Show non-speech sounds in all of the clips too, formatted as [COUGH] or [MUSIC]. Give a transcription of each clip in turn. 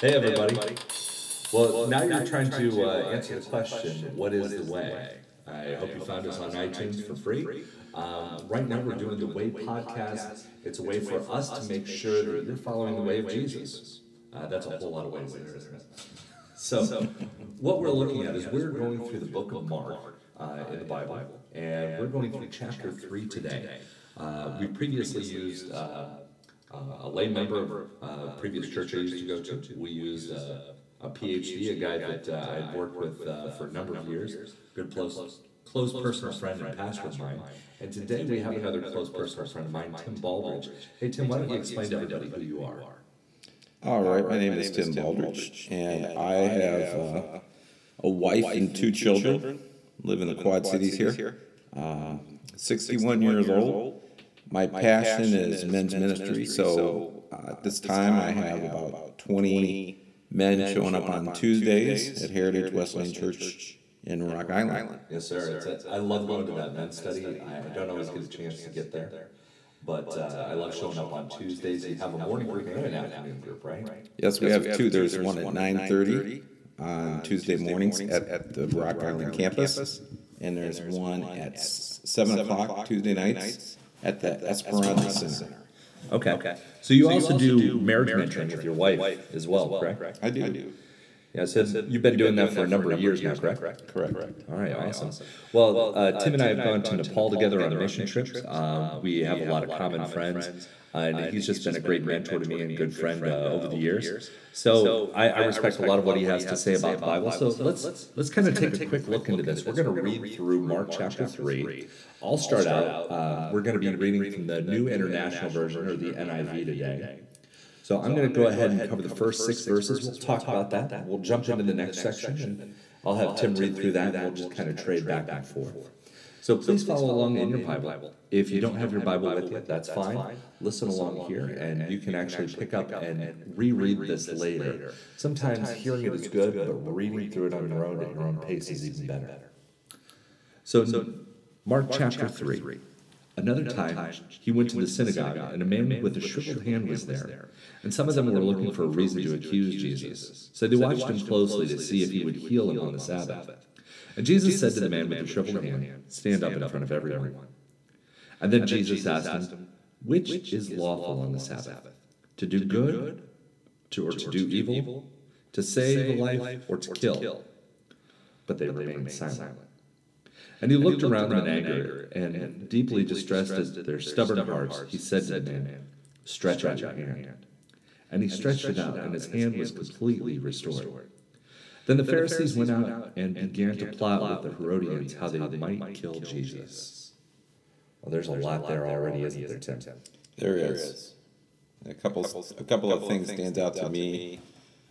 Hey, everybody. Well, now you're trying to uh, answer the question, what is the way? I hope you found us on iTunes for free. Um, right now, we're doing the Way podcast. It's a way for us to make sure that you're following the way of Jesus. Uh, that's a whole lot of ways there, isn't it? [LAUGHS] So, what we're looking at is we're going through the book of Mark uh, in the Bible, and we're going through chapter 3 today. Uh, we previously used uh, uh, a lay member of uh, previous church I used to go to. We used uh, a PhD, a guy that uh, I had worked with uh, for a number of years, good close, close personal friend and pastor of mine. And today we have another close personal friend of mine, Tim Baldridge. Hey, Tim, why don't you explain to everybody who you are? All right, my name is Tim Baldridge, and I have uh, a wife and two children. Live in the Quad Cities here. Uh, 61 years old. My passion is men's ministry, so uh, at this time I have about 20 men showing up on Tuesdays at Heritage Wesleyan Church in Rock Island. Island. Yes, sir. It's a, I love going to that men's study. I don't always get a chance to get there. But uh, I love showing up on Tuesdays. You have a morning group and an afternoon group, right? Yes, we have two. There's one at 9:30 on Tuesday mornings at, at the Rock Island campus, and there's one at seven o'clock Tuesday nights at the Esperanza Center. Okay. Okay. So you also do marriage mentoring with your wife as well, correct? I do. I do. Yeah, so you've been doing that for a number of years now, correct? Correct. Correct. All right, awesome. Well, uh, Tim and I have gone to Nepal together on mission trips. Um, we have a lot of common friends, uh, and he's just been a great mentor to me and good friend uh, over the years. So I, I respect a lot of what he has to say about the Bible. So let's let's kind of take a quick look into this. We're going to read through Mark chapter three. I'll start out. Uh, we're going to be reading from the New International Version or the NIV today. So I'm going to go ahead and cover the first six verses. We'll talk about that. We'll jump into the next section, and I'll have Tim read through that, and we'll just kind of trade back and forth. So please follow along in your Bible. If you don't have your Bible with you, that's fine. Listen along here, and you can actually pick up and reread this later. Sometimes hearing it is good, but reading through it on your own at your own pace is even better. So, Mark chapter 3. Another time, he went to the synagogue, and a man with a shriveled hand was there. And some of them were looking for a reason to accuse Jesus. So they watched him closely to see if he would heal him on the Sabbath. And Jesus said to the man with the shriveled hand, Stand up in front of everyone. And then Jesus asked him, Which is lawful on the Sabbath? To do good, to, or to do evil, to save a life, or to kill? But they remained silent. And he looked around them in anger, and deeply distressed at their stubborn hearts, he said to the man, Stretch out your hand. And he stretched it out, and his hand was completely restored. Then the Pharisees went out and began to plot with the Herodians how they might kill Jesus. Well, there's a lot there already, isn't there, Tim? There is. A couple, a couple of things stands out to me.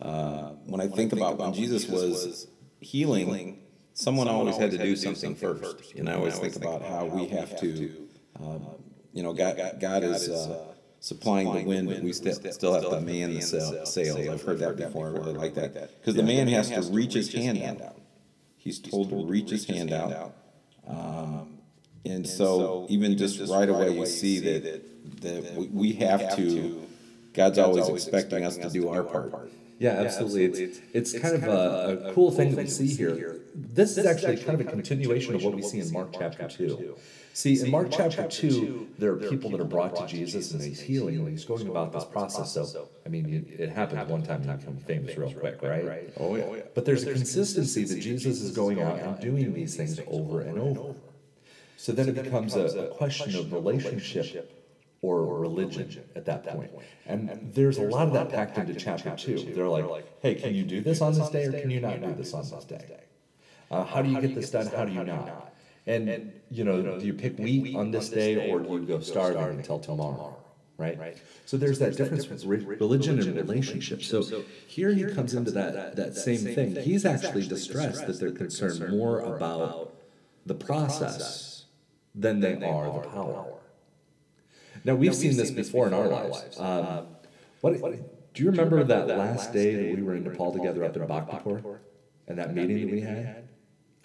Uh, when I think about when Jesus was healing, someone always had to do something first. And I always think about how we have to, um, you know, God, God is uh, supplying the wind, but we st- still have to man the sail- sails. I've heard that before. I really like that. Because the man has to reach his hand out. He's told to reach his hand out. Um, and so, even just right away, you see that, that we, we have to, God's always expecting us to do our part. Yeah, absolutely. It's, it's kind of a, a cool thing that we see here. This is actually kind of a continuation of what we see in Mark chapter 2. See, in Mark chapter 2, there are people that are brought to Jesus and he's healing and he's going about this process. So, I mean, it, it happens one time and you become famous real quick, right? Oh, oh, yeah. But there's a consistency that Jesus is going out and doing these things over and over. So then it becomes a, a question of relationship or religion at that point. And there's a lot of that packed into chapter two. They're like, hey, can you do this on this day or can you not do this on this day? Uh, how do you get this done? How do you not? And, you know, do you pick wheat on this day or do you go starving until tomorrow? Right? So there's that difference between religion and relationship. So here he comes into that, that same thing. He's actually distressed that they're concerned more about the process than they are the power. Now we've, seen, this before in our lives. Um, what, do you remember that last day that we were in Nepal together up in Bhaktapur, and that meeting that we had?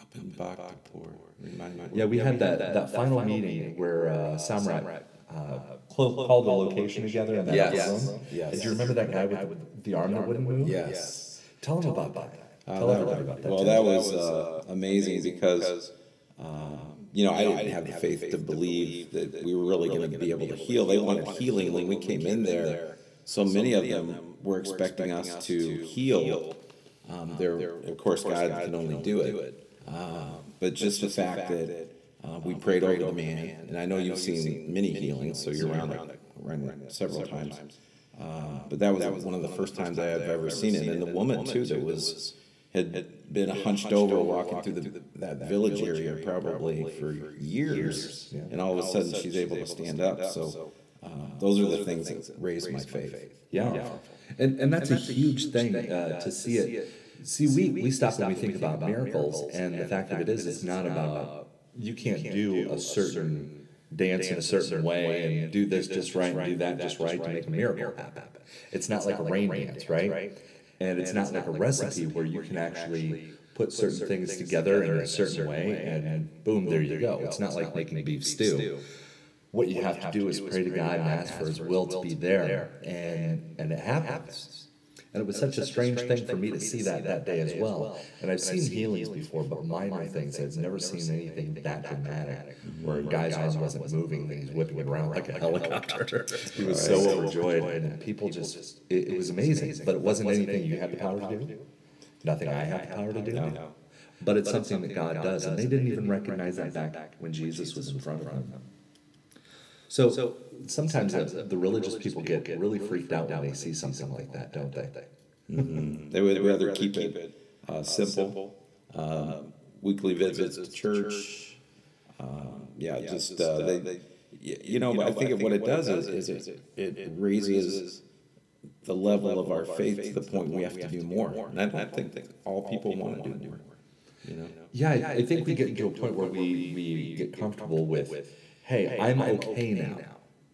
Up in Bhaktapur. Remind me. Yeah, we had that, that final meeting where uh, Samrat uh, clo- called the location together in that Yes. room? Yes. And do you remember that guy with the arm that wouldn't move? Yes. Tell him about that. Uh, Tell that everybody about that. well, that was uh, amazing because, um, you know, I didn't have the faith to believe that we were really going to be able to heal. They wanted healing when we came in there. So many of them were expecting us to heal. Um, there, of course, God can only do it. Um, but just the fact that uh, we prayed over the man, and I know you've seen many healings, so you're around it, around it several times. Uh, but that was one of the first times I have ever seen it, and the woman too that was had been hunched over walking through the, that village area probably for years, and all of a sudden she's able to stand up. So uh, those are the things that raised my faith. Yeah. And, and that's a huge thing uh, to see it. See, we, we stop when we think about miracles, and the fact that it is, it's not about, you can't do a certain dance in a certain way and do this just right and do that just right to make a miracle happen. It's not like a rain dance, right? And it's not like a recipe where you can actually put certain things together in a certain way and boom, there you go. It's not like making beef stew. what you have to do is pray to God and ask for His will to be there, and and it happens. And it was such a strange thing for me to see that that day as well. And I've seen healings before, but minor things. I've never seen anything that dramatic, mm-hmm. where a guy's arm wasn't moving and he's whipping it around like a helicopter. [LAUGHS] He was so overjoyed, and people just it, it was amazing. But it wasn't anything you had the power to do. Nothing I have the power to do. But it's something that God does, and they didn't even recognize that back when Jesus was in front of them. So, so sometimes the, the religious people get really freaked out when they see something like that, don't they? They [LAUGHS] would rather keep it uh, simple. Uh, weekly visits to church. Um, yeah, just uh, they, y- you know. But I think what it does is, is it, it raises the level of our faith to the point we have to do more. And I don't think that all people want to do more. You know. Yeah, I, I think we get to a point where we, we get comfortable with, hey, I'm okay now.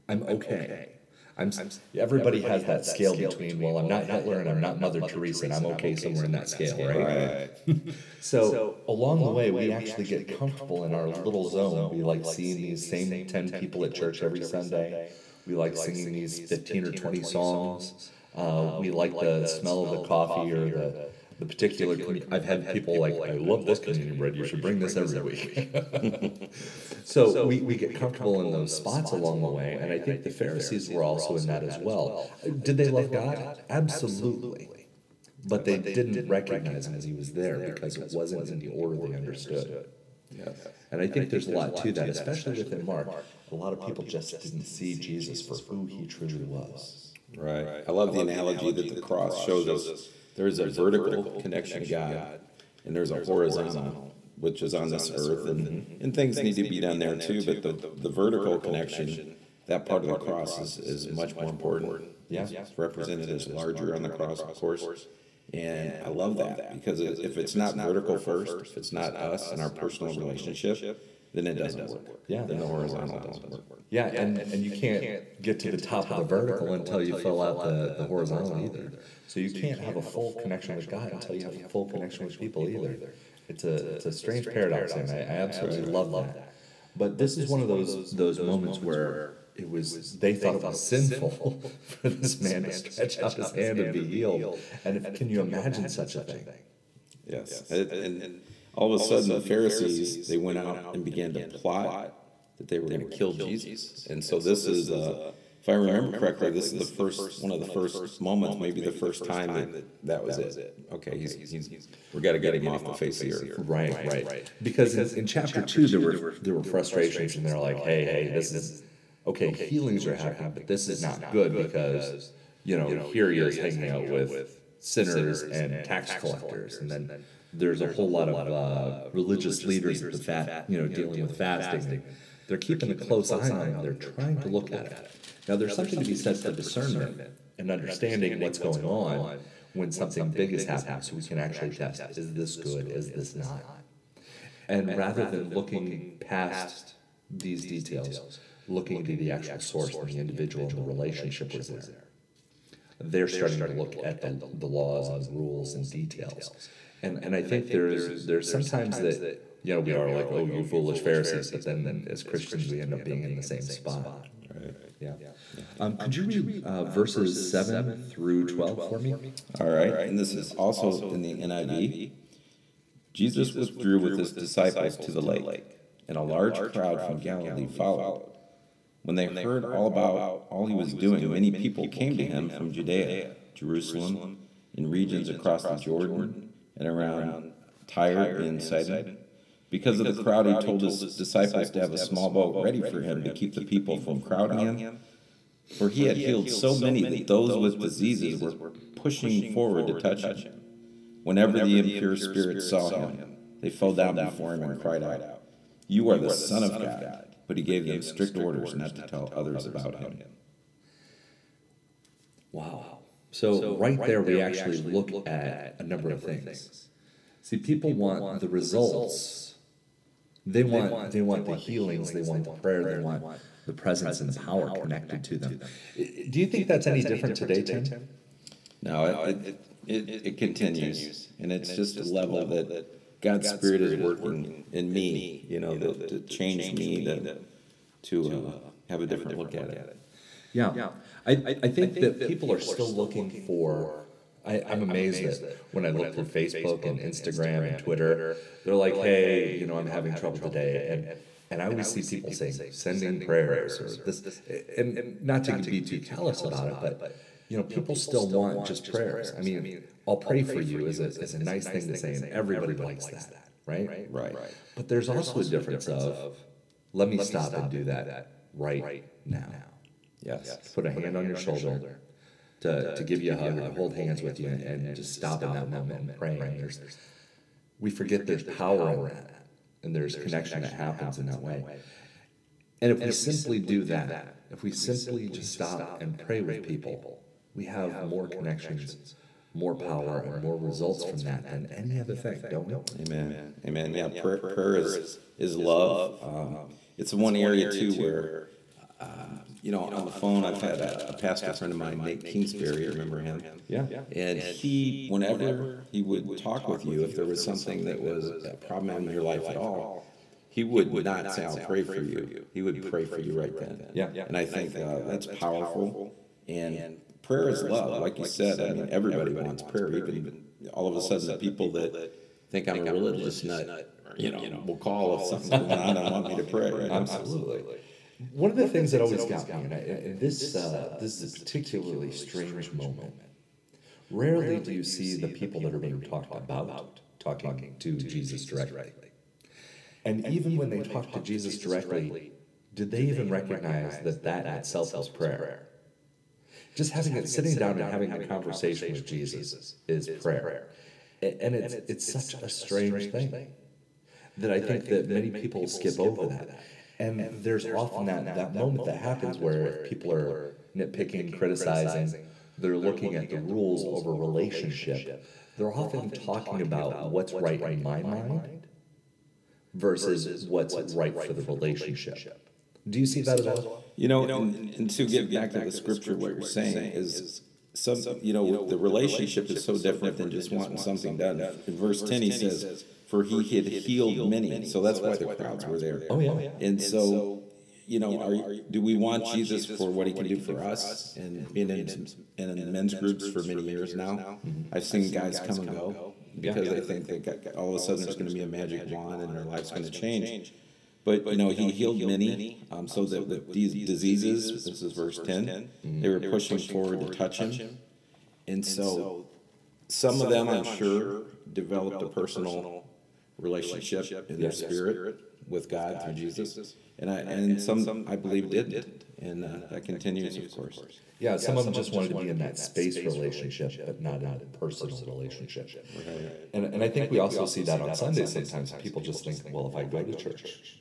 I'm okay. I'm, s- everybody has that scale between, well, I'm not Hitler and I'm not Mother Teresa, and I'm okay somewhere in that scale, right? [LAUGHS] So along the way, we actually get comfortable in our little zone. We like seeing these same ten people at church every Sunday. We like singing these fifteen or twenty songs. Uh, we like the smell of the coffee or the, the particular. commu- I've had people like, I love this communion bread. You should bring this every week. [LAUGHS] [LAUGHS] so we, we get comfortable in those spots along the way, and I think the Pharisees were also in that as well. Uh, did they love God? Absolutely. But they didn't recognize him as he was there because it wasn't in the order they understood. Yes. And I think there's a lot to that, especially within Mark. A lot of people just didn't see Jesus for who he truly was. Right. I love the analogy that the cross shows us. There's a vertical connection to God, and there's a horizontal, which is on this earth, and, and things need to be done there too. But the, the vertical connection, that part of the cross is, is much more important. Yeah. It's represented as larger on the cross, of course. And I love that because if if it's not vertical first, if it's not us and our personal relationship, then it doesn't work. Yeah. Then the horizontal doesn't work. Yeah, and, and you can't get to the top of the vertical until you fill out the, the horizontal either. So you can't have a full connection with God until you have a full connection with people either. It's a, it's a strange paradox, and I, I absolutely love that. But this is one of those, those moments where it was, they thought it was sinful [LAUGHS] for [LAUGHS] this man to stretch out his hand and be healed. And if, can you imagine such a thing? Yes, and, and all of a sudden the Pharisees, they went out and began to plot that they were gonna kill Jesus. And so this is, uh, if I remember correctly, this is the first, one of the first moments, maybe the first time that that was it. Okay, he's, he's, we gotta get him off the face of the earth. Right, right. Because in, in chapter two, there were, there were frustrations, and they're like, hey, hey, this is, okay, healings are happening, but this is not good because, you know, here he is hanging out with sinners and tax collectors, and then there's a whole lot of, uh, religious leaders at the fat, you know, dealing with fasting. They're keeping a close eye on him, they're trying to look at it. Now, there's something to be said for discernment and understanding what's going on when something big is happening, so we can actually test, is this good, is this not? And rather than looking past these details, looking to the actual source and the individual and the relationship was there. They're starting to look at the, the laws and rules and details. And, and I think there's, there's sometimes that, you know, we are like, oh, oh, you foolish Pharisees, but then, then as Christians, we end up being in the same spot. Right. Yeah. Um, could you read uh, verses 7 through 12 for me? All right, and this is also in the NIV. Jesus withdrew with his disciples to the lake, and a large crowd from Galilee followed. When they heard all about all he was doing, many people came to him from Judea, Jerusalem, in regions across the Jordan, and around Tyre and Sidon. Because of the crowd, he told his disciples to have a small boat ready for him to keep the people from crowding him. For he had healed so many that those with diseases were pushing forward to touch him. Whenever the impure spirits saw him, they fell down before him and cried out, You are the Son of God. But he gave them strict orders not to tell others about him. Wow. So, right, there, we actually look at a number of things. See, people want the results. They want they want the healings. They want the prayer. They want the presence and the power connected to them. Do you think that's any different today, Tim? No, it, it, it, it continues, and it's just a level that God's Spirit is working in me, you know, that, to change me, that, to uh, have a different look at it. Yeah, I, I think that people are still looking for. I, I'm amazed that when I look through Facebook and Instagram and Twitter, they're like, "Hey, you know, I'm having trouble today," and and I always see people saying, "Sending prayers" or this, and not to be too callous about it, but you know, people still want just prayers. I mean, I'll pray for you is a is a nice thing to say, and everybody likes that, right? Right. But there's also a difference of, let me stop and do that right now. Yes. Put a hand on your shoulder to, to give you a hug and hold hands with you and, and just stop in that moment and pray. And there's, we forget there's power in that and there's connection that happens in that way. And if we simply do that, if we simply just stop and pray with people, we have more connections, more power, and more results from that than any other thing, don't we? Amen. Amen. Yeah, prayer, prayer is, is love. Um, it's one area too where, uh, you know, on the phone, I've had a, a pastor friend of mine, Nate Kingsbury, remember him? Yeah. And he, whenever he would talk with you, if there was something that was a problem in your life at all, he would not say, I'll pray for you. He would pray for you right then. Yeah. And I think uh, that's powerful. And prayer is love. Like you said, I mean, everybody wants prayer. Even all of a sudden, the people that think I'm a religious nut, you know, will call if something's going on and want me to pray. Right? Absolutely. One of the things that always got me, and, I, and this uh, this is a particularly strange moment. Rarely do you see the people that are being talked about talking to Jesus directly. And even when they talk to Jesus directly, did they even recognize that that itself was prayer? Just having it, sitting down and having a conversation with Jesus is prayer. And it's, it's such a strange thing that I think that many people skip over that. And there's often that, that moment that happens where people are nitpicking, criticizing, they're looking at the rules over relationship. They're often talking about what's right in my mind versus what's right for the relationship. Do you see that as well? You know, and, and to get back to the scripture, what you're saying is some, you know, the relationship is so different than just wanting something done. In verse 10, he says, For he had healed many. So that's why the crowds were there. Oh, yeah. And so, you know, are, do we want Jesus for what he can do for us? And being in, in men's groups for many years now, I've seen guys come and go because they think that all of a sudden there's going to be a magic wand and their life's going to change. But you know, he healed many. Um, so that these diseases, this is verse 10 they were pushing forward to touch him, and so some of them, I'm sure, developed a personal relationship in their spirit with God through Jesus, and I and some I believe didn't, and uh, that continues, of course. Yeah, some of them just wanted to be in that space relationship, but not in a personal relationship. And, and I think we also see that on Sundays sometimes. People just think, well, if I go to church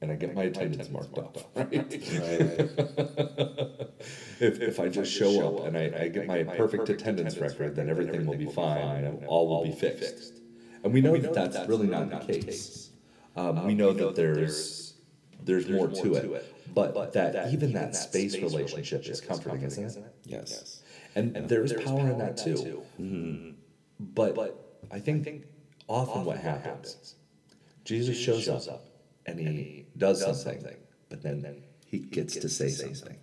and I get my attendance marked off, right? [LAUGHS] if, if I just show up and I, I get my perfect attendance record, then everything will be fine. and all will be fixed. And we know that that's really not the case. Um, um, we know that there's there's more to it, but that even that space relationship is comforting, isn't it? Yes. And there is power in that too. too. Mm-hmm. Mm-hmm. But I think often what happens, Jesus shows up and he does something, but then he gets to say something.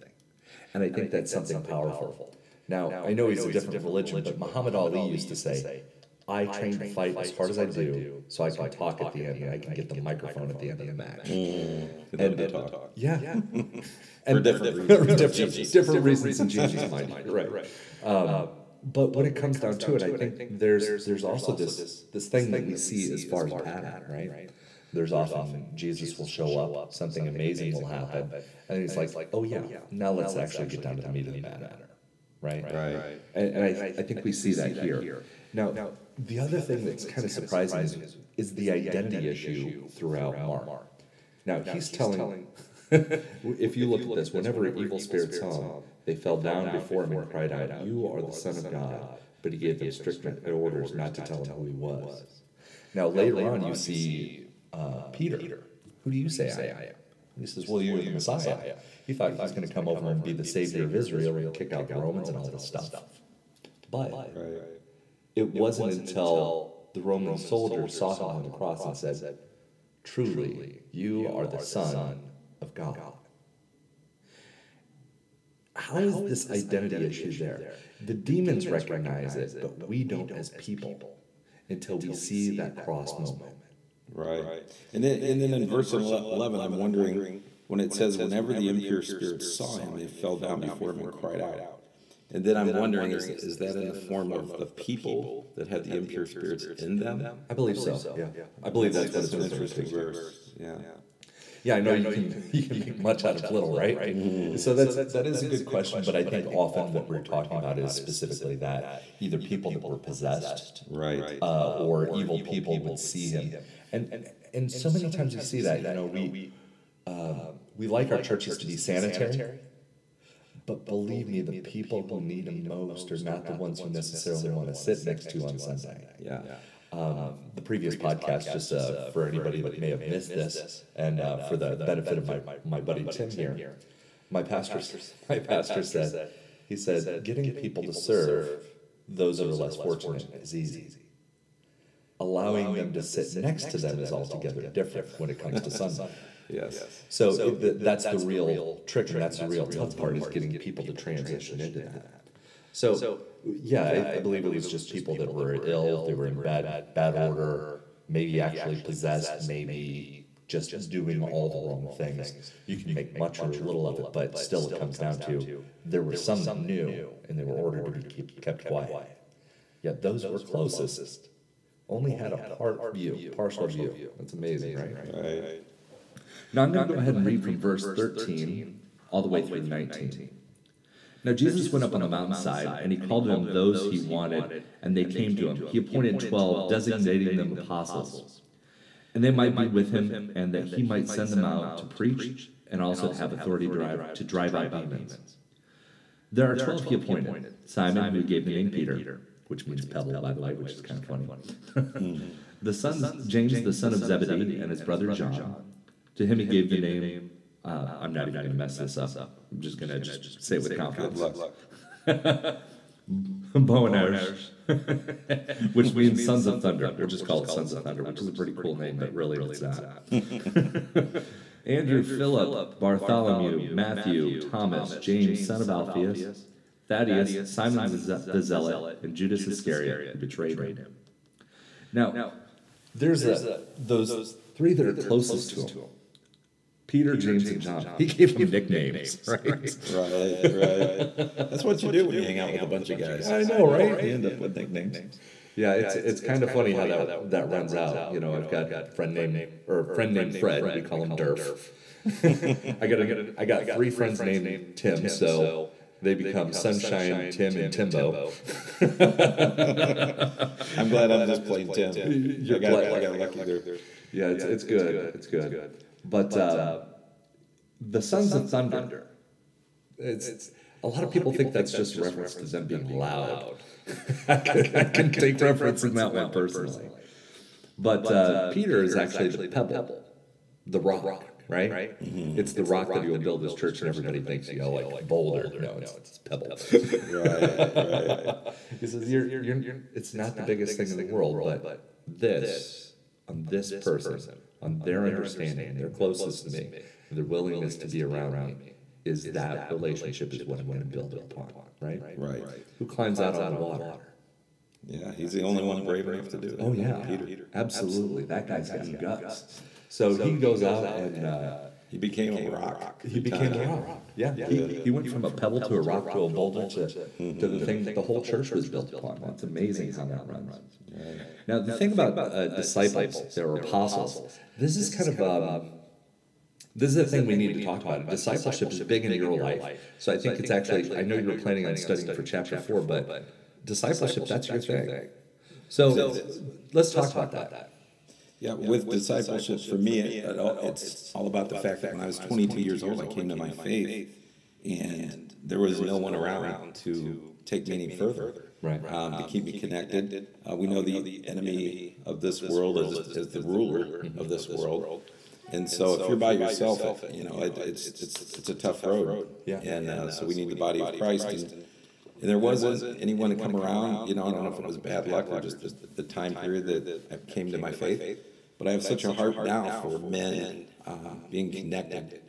And I think that's something powerful. Now, I know he's a different religion, but Muhammad Ali used to say, I train to fight as hard as I do so I can talk at the end and I can get the microphone at the end of the match. And And- then talk. Yeah. [LAUGHS] For [LAUGHS] different for reasons. different, different reasons in Gigi's mind. Right. Um, but when it comes down to it, I think there's there's also this this thing that we see as far as pattern, right? There's often Jesus will show up, something amazing will happen, and he's like, "Oh yeah, now let's actually get down to the meat of the matter." Right. Right. And, and I, I think we see that here. Now, the other thing that's kind of surprising is, is the identity issue throughout Mark. Now, he's telling, [LAUGHS] if you look at this, [LAUGHS] whenever evil spirits saw him, they fell down before him and cried out, You are the Son of God. But he gave them strict orders not to tell him who he was. Now, later on, you see uh, Peter. Who do you say I am? He says, Well, you're the Messiah. He thought he was going to come over and be the savior of Israel and kick out the Romans and all this stuff. But Right. it wasn't until the Roman soldiers saw him on the cross and said, Truly, you are the Son of God. How is this identity issue there? The demons recognize it, but we don't as people until we see that cross moment. Right. And then, and then in verse ele- 11, I'm wondering when it says, whenever the impure spirits saw him, they fell down before him and cried out. And then I'm wondering, is, is that in the form of the people that had the impure spirits in them? I believe so, yeah. I believe that's what That's an interesting to. verse. Yeah. Yeah, I know you [LAUGHS] can, you can make much out of little, right? So that's, that is a good question, but I think often what we're talking about is specifically that either people that were possessed Right. uh, or evil people would see him. And, and, and so many times we see that, you know, we, uh, we like our churches to be sanitary, but believe me, the people who need him most are not the ones who necessarily want to sit next to on Sunday. Yeah. Um, the previous podcast, just uh, for anybody that may have missed this, and uh, for the benefit of my, my buddy Tim here, my pastor, my pastor said, he said, getting people to serve those that are less fortunate is easy. Allowing them to sit next to them is altogether different when it comes to Sunday. Yes. So it, th- that's the real trick, and that's the real tough part is getting people to transition into that. So, yeah, I, I believe it was just people that were ill, they were in bad, bad order, maybe actually possessed, maybe just doing all the wrong things. You can make much or little of it, but still it comes down to, there were some that knew, and they were ordered to be kept quiet. Yet those were closest only had a part view, partial view. That's amazing, right? Right. Now I'm going to go ahead and read from verse 13 all the way through 19. Now Jesus went up on a mountainside, and he called to him those he wanted, and they came to him. He appointed twelve, designating them apostles. And they might be with him, and that he might send them out to preach, and also to have authority to drive, to drive out demons. There are twelve he appointed. Simon, who gave the name Peter, which means pebble, by the way, which is kind of funny. [LAUGHS] the sons, James, the son of Zebedee, and his brother John. To him he gave the name. Uh, I'm not even going to mess this up. I'm just going to just say it with confidence. [LAUGHS] Boanerges, [LAUGHS] which means sons of thunder. We'll just call it sons of thunder, which is a pretty cool name, but really it's not. [LAUGHS] Andrew, Philip, Bartholomew, Matthew, Thomas, James, son of Alphaeus, Thaddeus, Simon the Ze- the Zealot, and Judas Iscariot, betrayed him. Now, there's those three that are closest to him. Peter, James, and John. He gave them nicknames, [LAUGHS] right? Right, right. That's what you do when you hang out with a bunch of guys. I know, right? You end up with nicknames. Yeah, it's, it's kind of funny how that, that runs out. You know, I've got a friend named, or a friend named Fred, we call him Durf. [LAUGHS] I got, a, I got [LAUGHS] three friends named Tim, so they become Sunshine, Tim, and Timbo. I'm glad I'm just plain Tim. You're I got, I got lucky there. Yeah, it's, it's good, it's good. But, uh, the Sons of Thunder, it's, a lot of people think that's just reference to them being loud. [LAUGHS] I can, I can [LAUGHS] take reference in that one personally. But uh, Peter is actually the pebble, the rock, right? It's the rock that he will build his church, and everybody thinks, you know, like boulder. No, it's, it's pebble. [LAUGHS] Right, right. He says, you're, you're, you're, it's not the biggest thing in the world, but this, on this person, on their understanding, they're closest to me, their willingness to be around me, is that relationship is what I'm going to build upon, right? Right. Who climbs out on the water? Yeah, he's the only one brave enough to do it. Oh yeah, Peter. absolutely. That guy's got guts. So he goes out and uh, He became a rock. he became a rock. Yeah, he, he went from a pebble to a rock to a boulder to, to the thing that the whole church was built upon. It's amazing how that runs. Now the thing about uh, disciples, they're apostles. This is kind of um, this is the thing we need to talk about. Discipleship is big in your life, so I think it's actually. I know you were planning on studying for chapter four, but discipleship that's your thing. So let's talk about that. Yeah, with discipleship, for me, it, all- it's all about the fact that when I was 22 years old, I came to my faith, and there was no one around to take me any further. Right. Um, to keep me connected. Uh, we know the enemy of this world is, is the ruler of this world. And so if you're by yourself, it- you know, it, it's, it's, it's a tough road. Yeah. And, uh, so we need the body of Christ and, and there wasn't anyone to come around, you know, I don't know if it was bad luck or just the, the time period that I came to my faith. But I have such a heart now for men, uh, being connected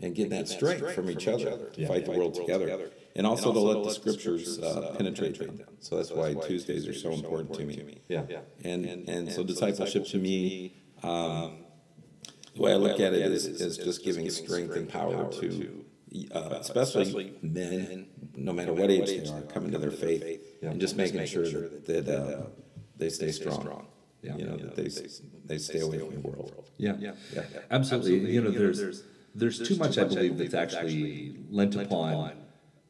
and getting that strength from each other to fight the world together. And also to let the scriptures, uh, penetrate them. So that's why Tuesdays are so important to me. Yeah. And, and so discipleship to me, um, the way I look at it is, is just giving strength and power to, uh, especially men, no matter what age they are, coming to their faith. And just making sure that, that, uh, they stay strong. Yeah. You know, that they, s- they stay away from the world. Yeah. Yeah, absolutely. You know, there's there's too much I believe that's actually lent upon.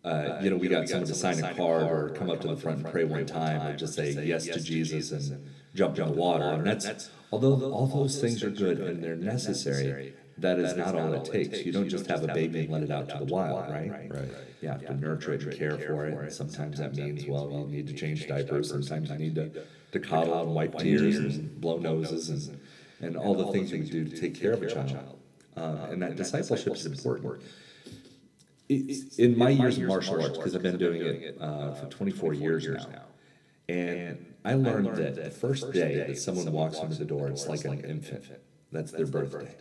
Uh, you know, we got someone to sign a card or come up to the front and pray one time, or just say yes to Jesus and jump in the water. And that's although all those things are good and they're necessary, that is not all it takes. You don't just have a baby and let it out to the wild, right? Right. You have to nurture it and care for it. And sometimes that means, well, you need to change diapers. Sometimes you need to, to coddle and wipe tears and blow noses and, and all the things you can do to take care of a child. Uh, and that discipleship is important. It- In my years of martial arts, because I've been doing it uh, for 24 years now, and I learned that the first day that someone walks into the door, it's like an infant. That's their birthday.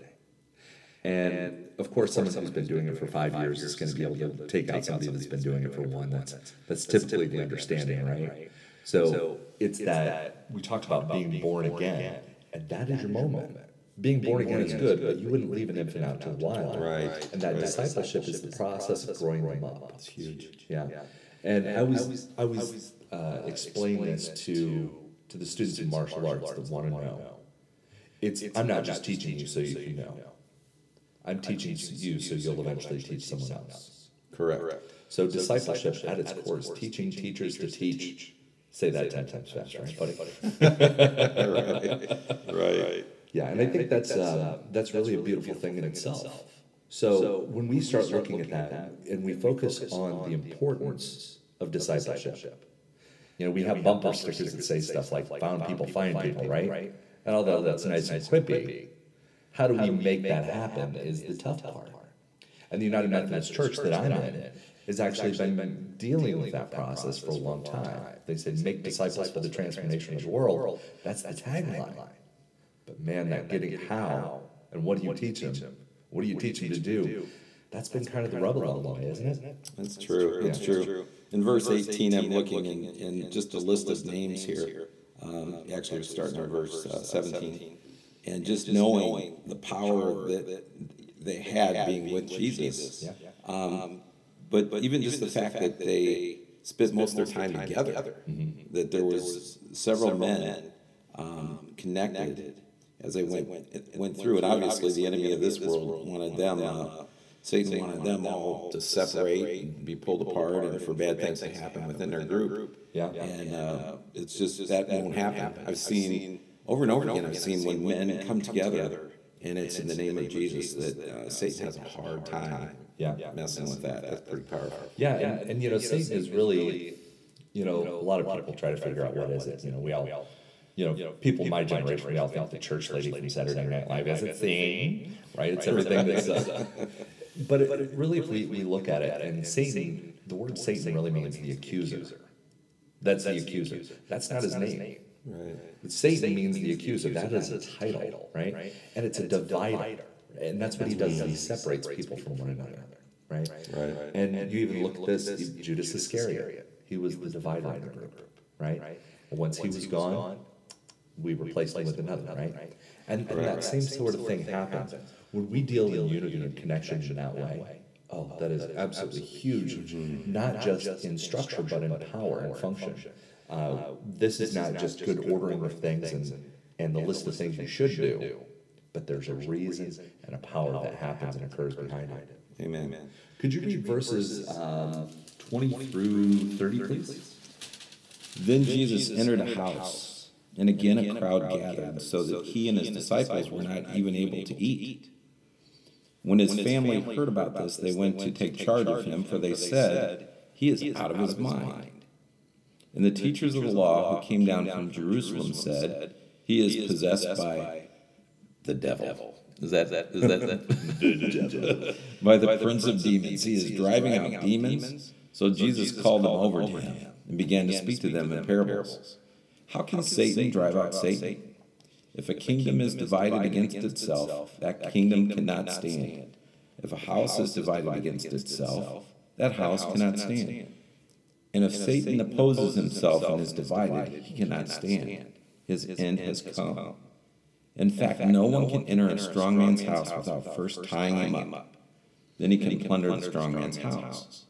And of course, someone who's been doing it for five years is going to be able to take out somebody that's been doing it for one. That's that's typically the understanding, right? So it's that we talked about being born again, and that is your moment. Being born again is good, but you wouldn't leave an infant out to the wild, Right. And that discipleship is the process of growing them up. It's huge, yeah. And I was I was uh, explain this to to the students in martial arts that want to know. It's I'm not just teaching you so you can know. I'm teaching you so you'll eventually teach someone else. Correct. So discipleship at its core is teaching teachers to teach. Say that ten times fast, right, buddy? [LAUGHS] Right. Yeah, and I think that's uh, that's really a beautiful thing in itself. So when we start looking at that and we focus on the importance of discipleship, you know, we have bumper stickers that say stuff like "found people find people," right? And although that's nice and quippy, how do we make that happen is the tough part. And the United Methodist Church that I'm in has actually been dealing with that process for a long time. They said, "Make disciples for the transformation of the world." That's the tagline. But man, that getting how and what do you teach them? What do you teach them to do? That's been kind of the rub along the way, isn't it? That's true, that's true. In verse eighteen, I'm looking in, in just a list of names here. Um, actually, we're starting in verse uh, seventeen. And just knowing the power that they had being with Jesus. Um, but even just the fact that they spent most of their time together, that there was several men um, connected as they went, went through. And obviously, the enemy of this world wanted them, uh, Satan wanted them all to separate and be pulled apart and for bad things to happen within their group. Yeah. And uh, it's just, that won't happen. I've seen, over and over again, I've seen when men come together and it's in the name of Jesus that uh, Satan has a hard time Yeah. messing with that. That's pretty powerful. Yeah, and, and you know, Satan is really, you know, a lot of people try to figure out what is it. You know, we all, you know, people my generation, we all think the church lady from Saturday Night Live is a thing, right? It's everything that's. Uh, but it, it really, if we, we look at it, and Satan, the word Satan really means the accuser. That's the accuser. That's not his name. Right. Satan means the accuser. That is a title, right? And it's a divider. And that's what he does, he separates people from one another, right? Right. And you even look at this, Judas Iscariot, he was the divider in the group, right? And once he was gone, we replaced him with another, right? And, and that same sort of thing happens when we deal in unity and connection in that way. Oh, oh, that is absolutely huge, not just in structure, but in power and function. Uh, this is not just good ordering of things and, and the list of things you should do, but there's a reason and a power that happens and occurs behind it. Amen. Amen. Could you read verses um, 20 through 30, please? Then Jesus entered a house, and again a crowd gathered, so that he and his disciples were not even able to eat. When his family heard about this, they went to take charge of him, for they said, He is out of his mind. And the teachers of the law who came down from Jerusalem said, He is possessed by the devil. Is that that? Is that that? [LAUGHS] by the prince of demons. He is driving out demons. So Jesus called them over to him and began to speak to them in parables. How can Satan drive out Satan? If a kingdom is divided against itself, that kingdom cannot stand. If a house is divided against itself, that house cannot stand. And if Satan opposes himself and is divided, he cannot stand. His end has come. In fact, no one can enter a strong man's house without first tying him up. Then he can plunder the strong man's house.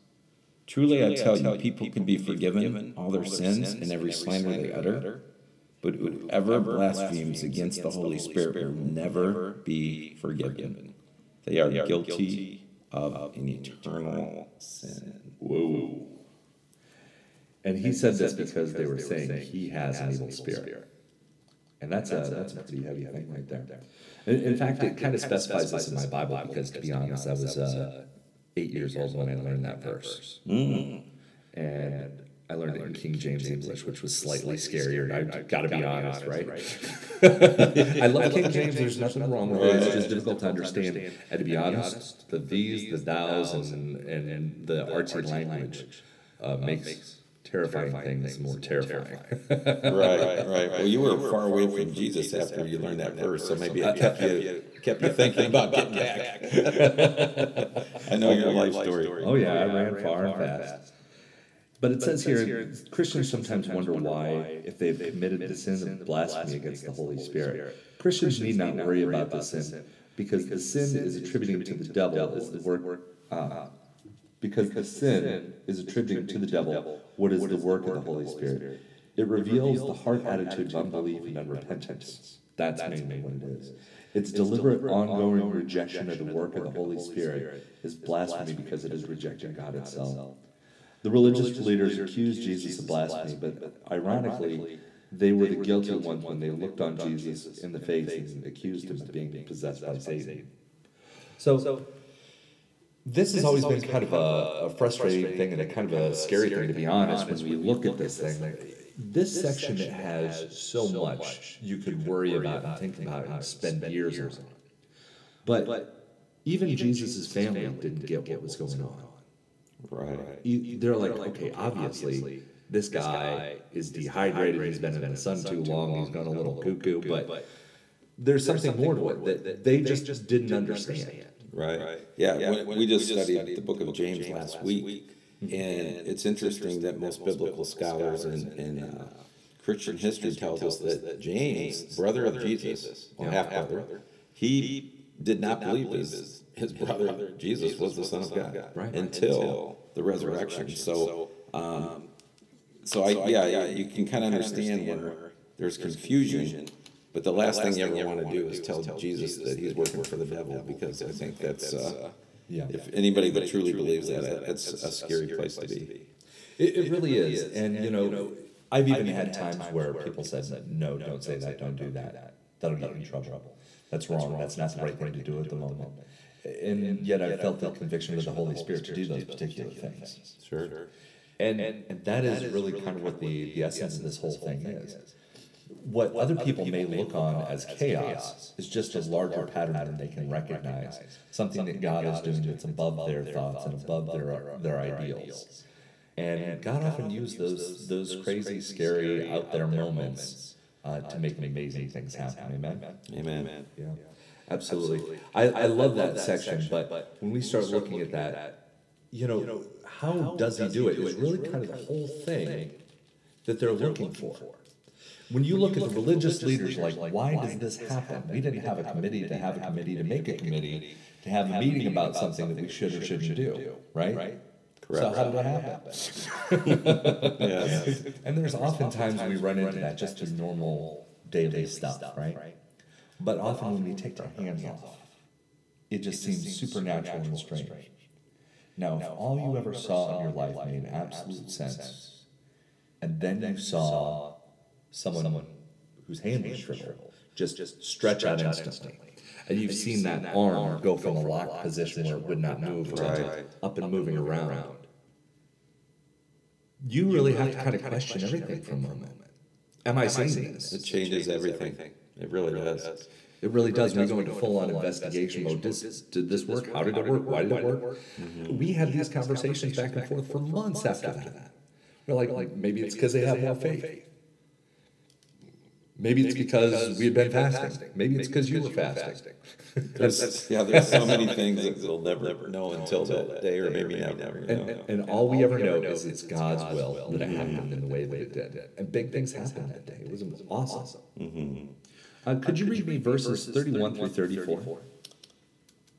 Truly, I tell you, people can be forgiven all their sins and every slander they utter, but whoever blasphemes against the Holy Spirit will never be forgiven. They are guilty of an eternal sin. Whoa. And he said this because they were saying he has an evil spirit. And that's a that's a pretty heavy thing right there. In, in fact, it kind of specifies this in my Bible because, to be honest, I was uh, eight years old when I learned that verse, Mm. and I learned it in King James English, which was slightly scarier. I've got to be honest, right? [LAUGHS] I love King James. There's nothing wrong with it. It's just difficult to understand. And to be honest, the thees, the thous, and and, and the artsy language uh, makes terrifying things more terrifying. [LAUGHS] Right, right. right. Well, you were far away from Jesus after you learned that verse, so maybe it [LAUGHS] kept you kept you thinking about getting [LAUGHS] back. I know your life story. Oh yeah, I ran far and fast. But it says here, Christians sometimes wonder why, if they've committed the sin of blasphemy against the Holy Spirit, Christians need not worry about the sin, because the sin is attributing to the devil is the work. Uh, because the sin is attributing to the devil what is the work of the Holy Spirit. It reveals the heart attitude of unbelief and unrepentance. That's mainly what it is. Its deliberate, ongoing rejection of the work of the Holy Spirit is blasphemy because it is rejecting God itself. The religious leaders accused Jesus of blasphemy, but ironically, they were the guilty ones when they looked on Jesus in the face and accused him of being possessed by Satan. So, this has always been kind of a, a frustrating thing and a kind of a scary thing, to be honest, when we look at this thing. This section has so much you could worry about and think about and spend years on. But even Jesus' family didn't get what was going on. Right. You- They're like, okay, obviously, this guy is dehydrated, he's been in the sun too long, he's gone a little cuckoo, but there's something more to it that they just, just didn't understand. Right. Yeah, we, we just studied the book of James last week, and it's interesting that most biblical scholars and, and uh, Christian history tells us that James, brother of Jesus, or half brother, he did not believe his his brother Jesus was the Son of God Right. until the resurrection. So, um, so I yeah, yeah you can kind of understand where there's confusion. But the last thing you ever want to do is tell Jesus that he's working for the devil, because I think that's, uh, Yeah. if anybody that truly believes that, it's a scary place to be. It, it really is, and you know, I've even had times where people said, no, don't say that, don't do that, that'll get you in trouble. That's wrong, that's not the right thing to do at the moment. And yet I felt the conviction of the Holy Spirit to do those particular things. Sure. And, and that is really kind of what the, the essence of this whole thing is. What other people may look on as chaos is just a larger pattern than they can recognize. Something that God is doing that's above their thoughts and above their, their ideals. And God often used those, those crazy, scary, out there moments uh, to make amazing things happen. Amen? Amen. Yeah. Absolutely. I, I love that section, but when we start looking at that, you know, how does he do it? It's really kind of the whole thing that they're looking for. When you look at the religious leaders, like, why does this happen? We didn't have a committee to have a committee to make a committee, to have a meeting about something that we should or shouldn't do, right? So how did it happen? [LAUGHS] Yes. And there's oftentimes we run into that just as normal daily stuff, right? But often when we take our hands off, it just seems supernatural and strange. Now, if all you ever saw in your life made absolute sense, and then you saw someone whose hand was shriveled just just stretch out instantly, and you've seen that arm go from a locked position where it would not move to Right. up and moving around, you really have to kind of question everything for a moment. Am I saying this? It changes everything. It really does. It really does. We go into full on investigation mode. Does, did this work? How did it work? Why did it work? We had these conversations back and forth for months after that. We're like, like maybe it's because they have more faith. Maybe it's because we had been fasting. Maybe it's because you were fasting. [LAUGHS] There's, yeah, there's so [LAUGHS] many things that we'll never know until that day, or maybe never. you And, know. and all we ever know is it's God's will that it happened in the way that it did. And big things happened that day. It was awesome. Uh, could you read me verses 31 through 34?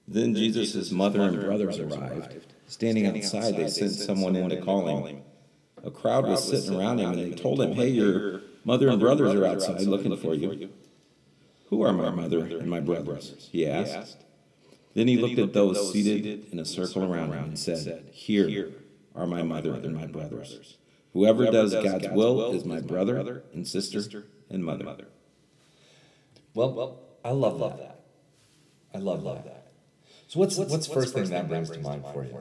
Then Jesus' mother and brothers arrived. Standing outside, they sent someone in to call him. A crowd was sitting around him, and they told him, Hey, your mother and brothers are outside looking for you. Who are my mother and my brothers? He asked. Then he looked at those seated in a circle around him and said, Here are my mother and my brothers. Whoever does God's will is my brother and sister and mother. Well, I love that. I love that. So what's what's the first thing that brings to mind for you?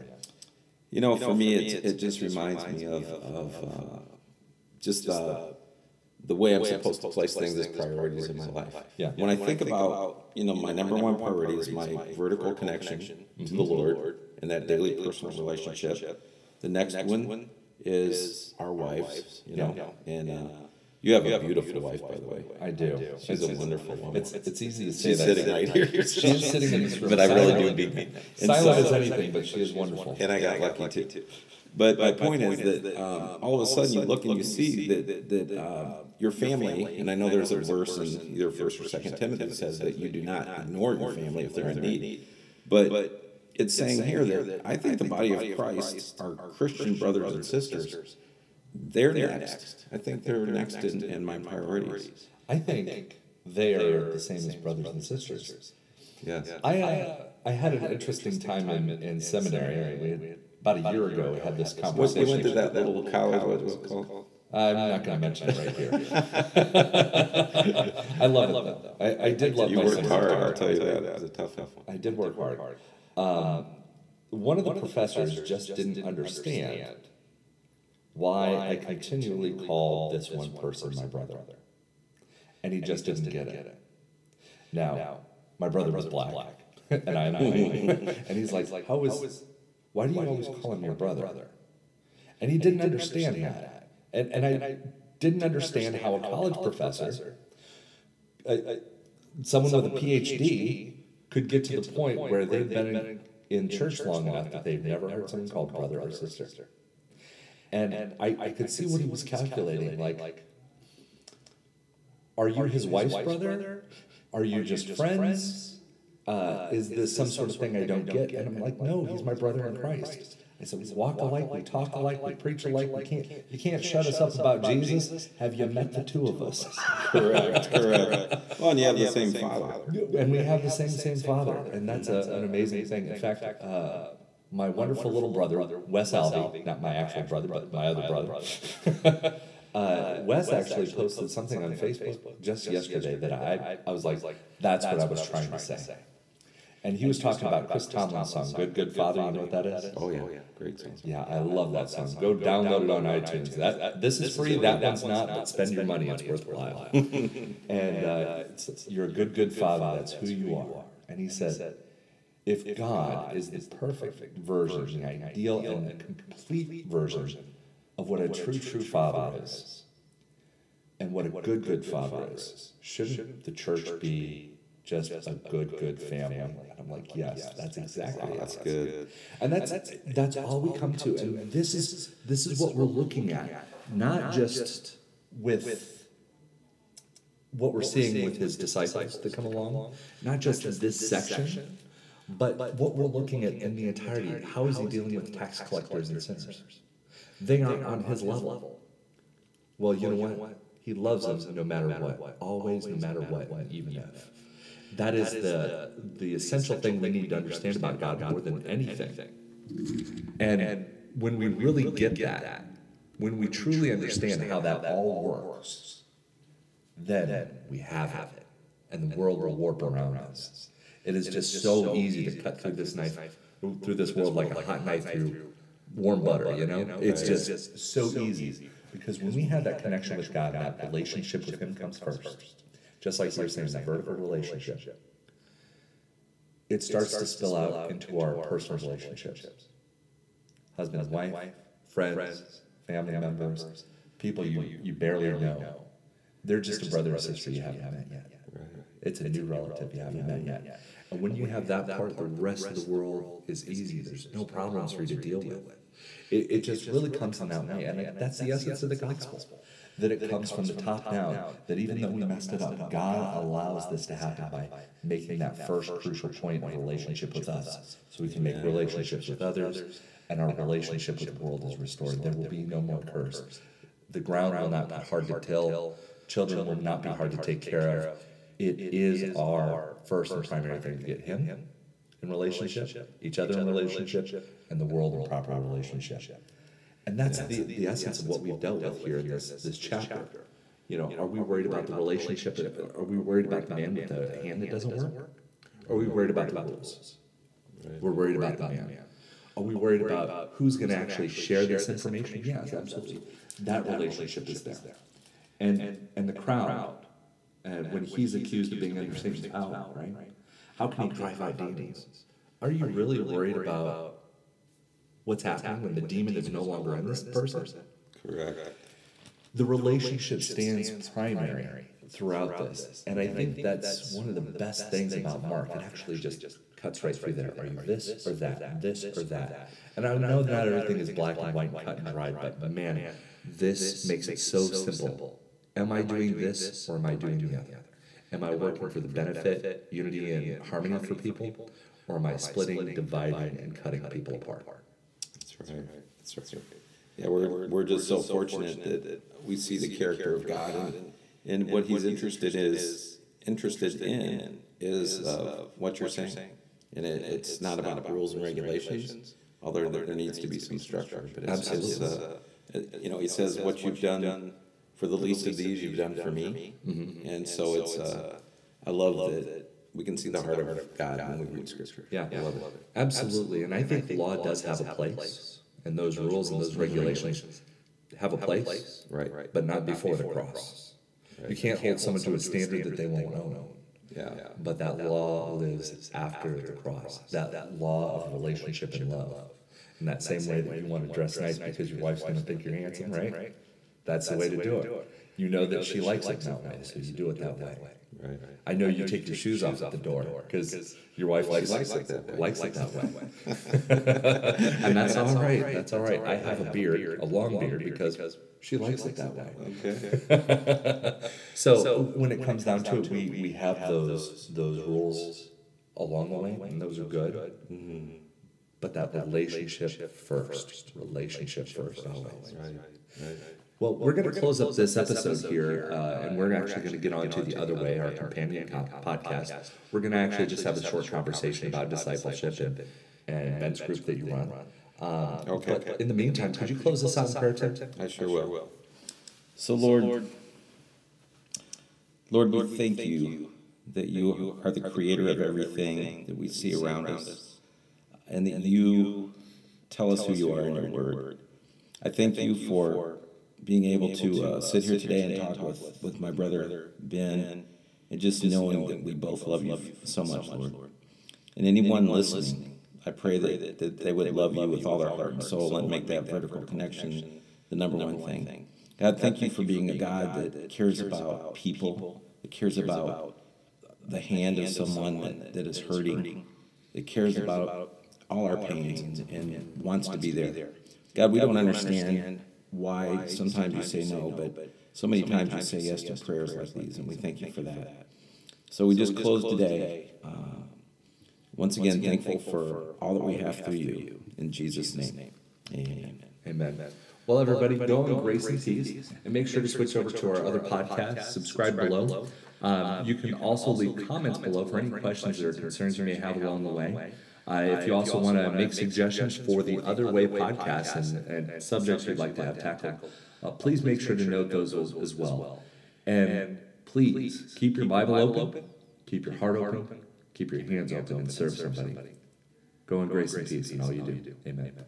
You know, for me, it, it just reminds me of, of uh, just uh, the way I'm supposed to place things as priorities in my life. Yeah. When I think about, you know, my number one priority is my vertical connection to the Lord and that daily personal relationship. The next one is our wives, you know, and uh, you have a beautiful wife, by the way. I do. She's a wonderful woman. It's it's easy to say She's that. sitting right here. [LAUGHS] She is sitting in this [LAUGHS] room. But I really silent. do mean. And Silent as anything, but she is wonderful. and I got lucky too. But my point is that um, all of a sudden you look and you see that that uh, your family, and I know there's a verse in either First or Second Timothy that says that you do not ignore your family if they're in need. But it's saying here that I think the body of Christ, our Christian brothers and sisters, they're next. I think they're next in, in my priorities. I think they are the same as brothers and sisters. Yes. I uh, I had an interesting time in, in seminary. We had, about a year ago, we had this What, you conversation. went to that little college, what was it called? I'm not going to mention it right here. [LAUGHS] I love it though. I, I did love You my worked seminary. hard, I'll tell you that. It was a tough one. I did work hard. Um, one of the professors just didn't understand why I continually call this one person my brother. And he just didn't get it. Now, my brother was black, [LAUGHS] and [LAUGHS] I'm white. And he's like, how is, why do you always call him your brother? And he didn't understand that. And, and I didn't understand how a college professor, uh, uh, someone with a PhD, could get to the point where they've been in, in church long enough that they've never heard someone called brother or sister. And I, I could see what he was calculating, like, are you his wife's brother? Are you just friends? Uh, is this some sort of thing I don't get? And I'm like, no, he's my brother in Christ. I said, we walk alike, we talk alike, we preach alike. We can't, you can't shut us up about Jesus. Have you met the two of us? [LAUGHS] Correct, correct. Well, and you have the same father. And we have the same same father, and that's a, an amazing thing. In fact, uh, my wonderful little brother, Wes Albee, not my actual brother, but my other brother. [LAUGHS] [LAUGHS] uh, Wes actually posted something on Facebook just yesterday that I, I was like, that's what I was trying to say. And he was talking about Chris Tomlin's song, "Good Good Father." You know what that is? Oh, yeah, great song. Yeah, I love that song. Go download it on iTunes. That this is free. That one's not, but spend your money. It's worthwhile. [LAUGHS] [LAUGHS] and uh, it's, you're a good, good father. That's who you are. And he said, if God is the perfect version, the ideal and complete version of what a true, true father is, and what a good, good father is, shouldn't the church be just a good, good family. And I'm like, yes, that's exactly Wow, it. that's good. And that's that's all we come to. And this is this is what we're looking at, not just with what we're seeing with his disciples that come along, not just this section, but what we're looking at in the entirety. How is he dealing with tax collectors and sinners? They aren't on his level. Well, you know what? He loves them no matter what, always, no matter what, even if. That is the the essential thing we need to understand about God more than anything. And when we really get that, when we truly understand how that all works, then we have it, and the world will warp around us. It is just so easy to cut through this knife, through this world like a hot knife through warm butter. You know, it's just so easy because when we have that connection with God, that relationship with Him comes first. Just like you were saying, that vertical relationship. It starts to spill out into our personal relationships husband, and wife, friends, family members, people you, you barely know. They're just a brother or sister you haven't met yet. It's a new relative you haven't met yet. And when you have that part, the rest of the world is easy. There's no problems for you to deal with. It, it just really comes in that way. And that's the essence of the gospel. That it comes from the top down, that even though we messed it up, God allows this to happen by making that first crucial point of relationship with us. So we can make relationships with others, and our relationship with the world is restored. There will be no more curse. The ground will not be hard to till, children will not be hard to take care of. It is our first and primary thing to get Him in relationship, each other in relationship, and the world in proper relationship. And that's the, the essence of what we've dealt with here in this, this chapter. You know, are we worried about the relationship? Are we worried about the man with the hand that doesn't work? Are we worried about the rules? We're worried about the man. Are we worried about who's going to actually share this information? Yes, absolutely. That relationship is there. And, and the crowd, uh, and when he's accused of being under Satan's power, right? How can he drive out demons? Are you really worried about what's happening when the demon is no longer in this person? Correct. The relationship stands primary throughout this. And I think that's one of the best things about Mark. It actually just cuts right through there. Are you this or that? This or that? And I know not everything is black and white, cut and dried, but man, this makes it so simple. Am I doing this or am I doing the other? Am I working for the benefit, unity, and harmony for people? Or am I splitting, dividing, and cutting people apart? That's right. That's right. Yeah, we're, we're just so fortunate that we see the character of God and, and what he's interested is interested in is uh, what you're saying. And it, it's not about rules and regulations, although there, needs to be some structure. But it's, it's uh, you know, he says, "What you've done for the least of these, you've done for me." And so it's uh, I love that we can see the heart of God when we read Scripture. Yeah, I love it. Absolutely. And I think law does have a place, and those rules and those regulations have a place, Right. but not before the cross. You can't hold someone to a standard that they won't own. Yeah. But that law lives after the cross. That law of relationship and love. In that same way that you want to dress nice because your wife's going to think you're handsome, right? That's the way to do it. You know that she likes it that way, so you do it that way. Right. I know you take your shoes off at the door because your wife likes, likes it that way. likes it that way. [LAUGHS] and that's all right. That's all right. I have a beard, a long beard, because she likes it that way. Okay. So when it comes down to it, we, we have those those rules along the way, and those are good. But that relationship first, relationship first always. Right. Right. Well, we're going to close up this episode here, uh, and we're actually going to get on to the other way, our companion co- podcast. We're going to actually just have a short conversation about discipleship and, and men's group that you run. Um, Okay. But in the meantime, could you close us out in prayer, Tim? I sure will. So, Lord, Lord, we thank you that you are the creator of everything that we see around us, and that you tell us who you are in your word. I thank you for being able to uh, sit here today and talk with, with my brother Ben, and just knowing that we both love you so much, Lord. And anyone listening, I pray that, that they would love you with all their heart and soul and make that vertical connection the number one thing. God, thank you for being a God that cares about people, that cares about the hand of someone that, that is hurting, that cares about all our pains and, and wants to be there. God, we don't understand why sometimes you say no, but so many times you say yes to prayers like these, and we thank you for that. So we just close today. Uh, once again, thankful for all that we have through you. In Jesus' name, amen. Amen. Well, everybody, go in grace and peace, and make sure to switch over to our other podcasts. Subscribe below. Um, you can also leave comments below for any questions or concerns you may have along the way. Uh, if you also want to make suggestions for the Other Way podcast and, and subjects you'd like to have tackled, uh, please make sure to note those as, as well. And please keep your Bible open, keep your heart open, keep your hands open, and serve somebody. Go in grace and peace in all you do. Amen.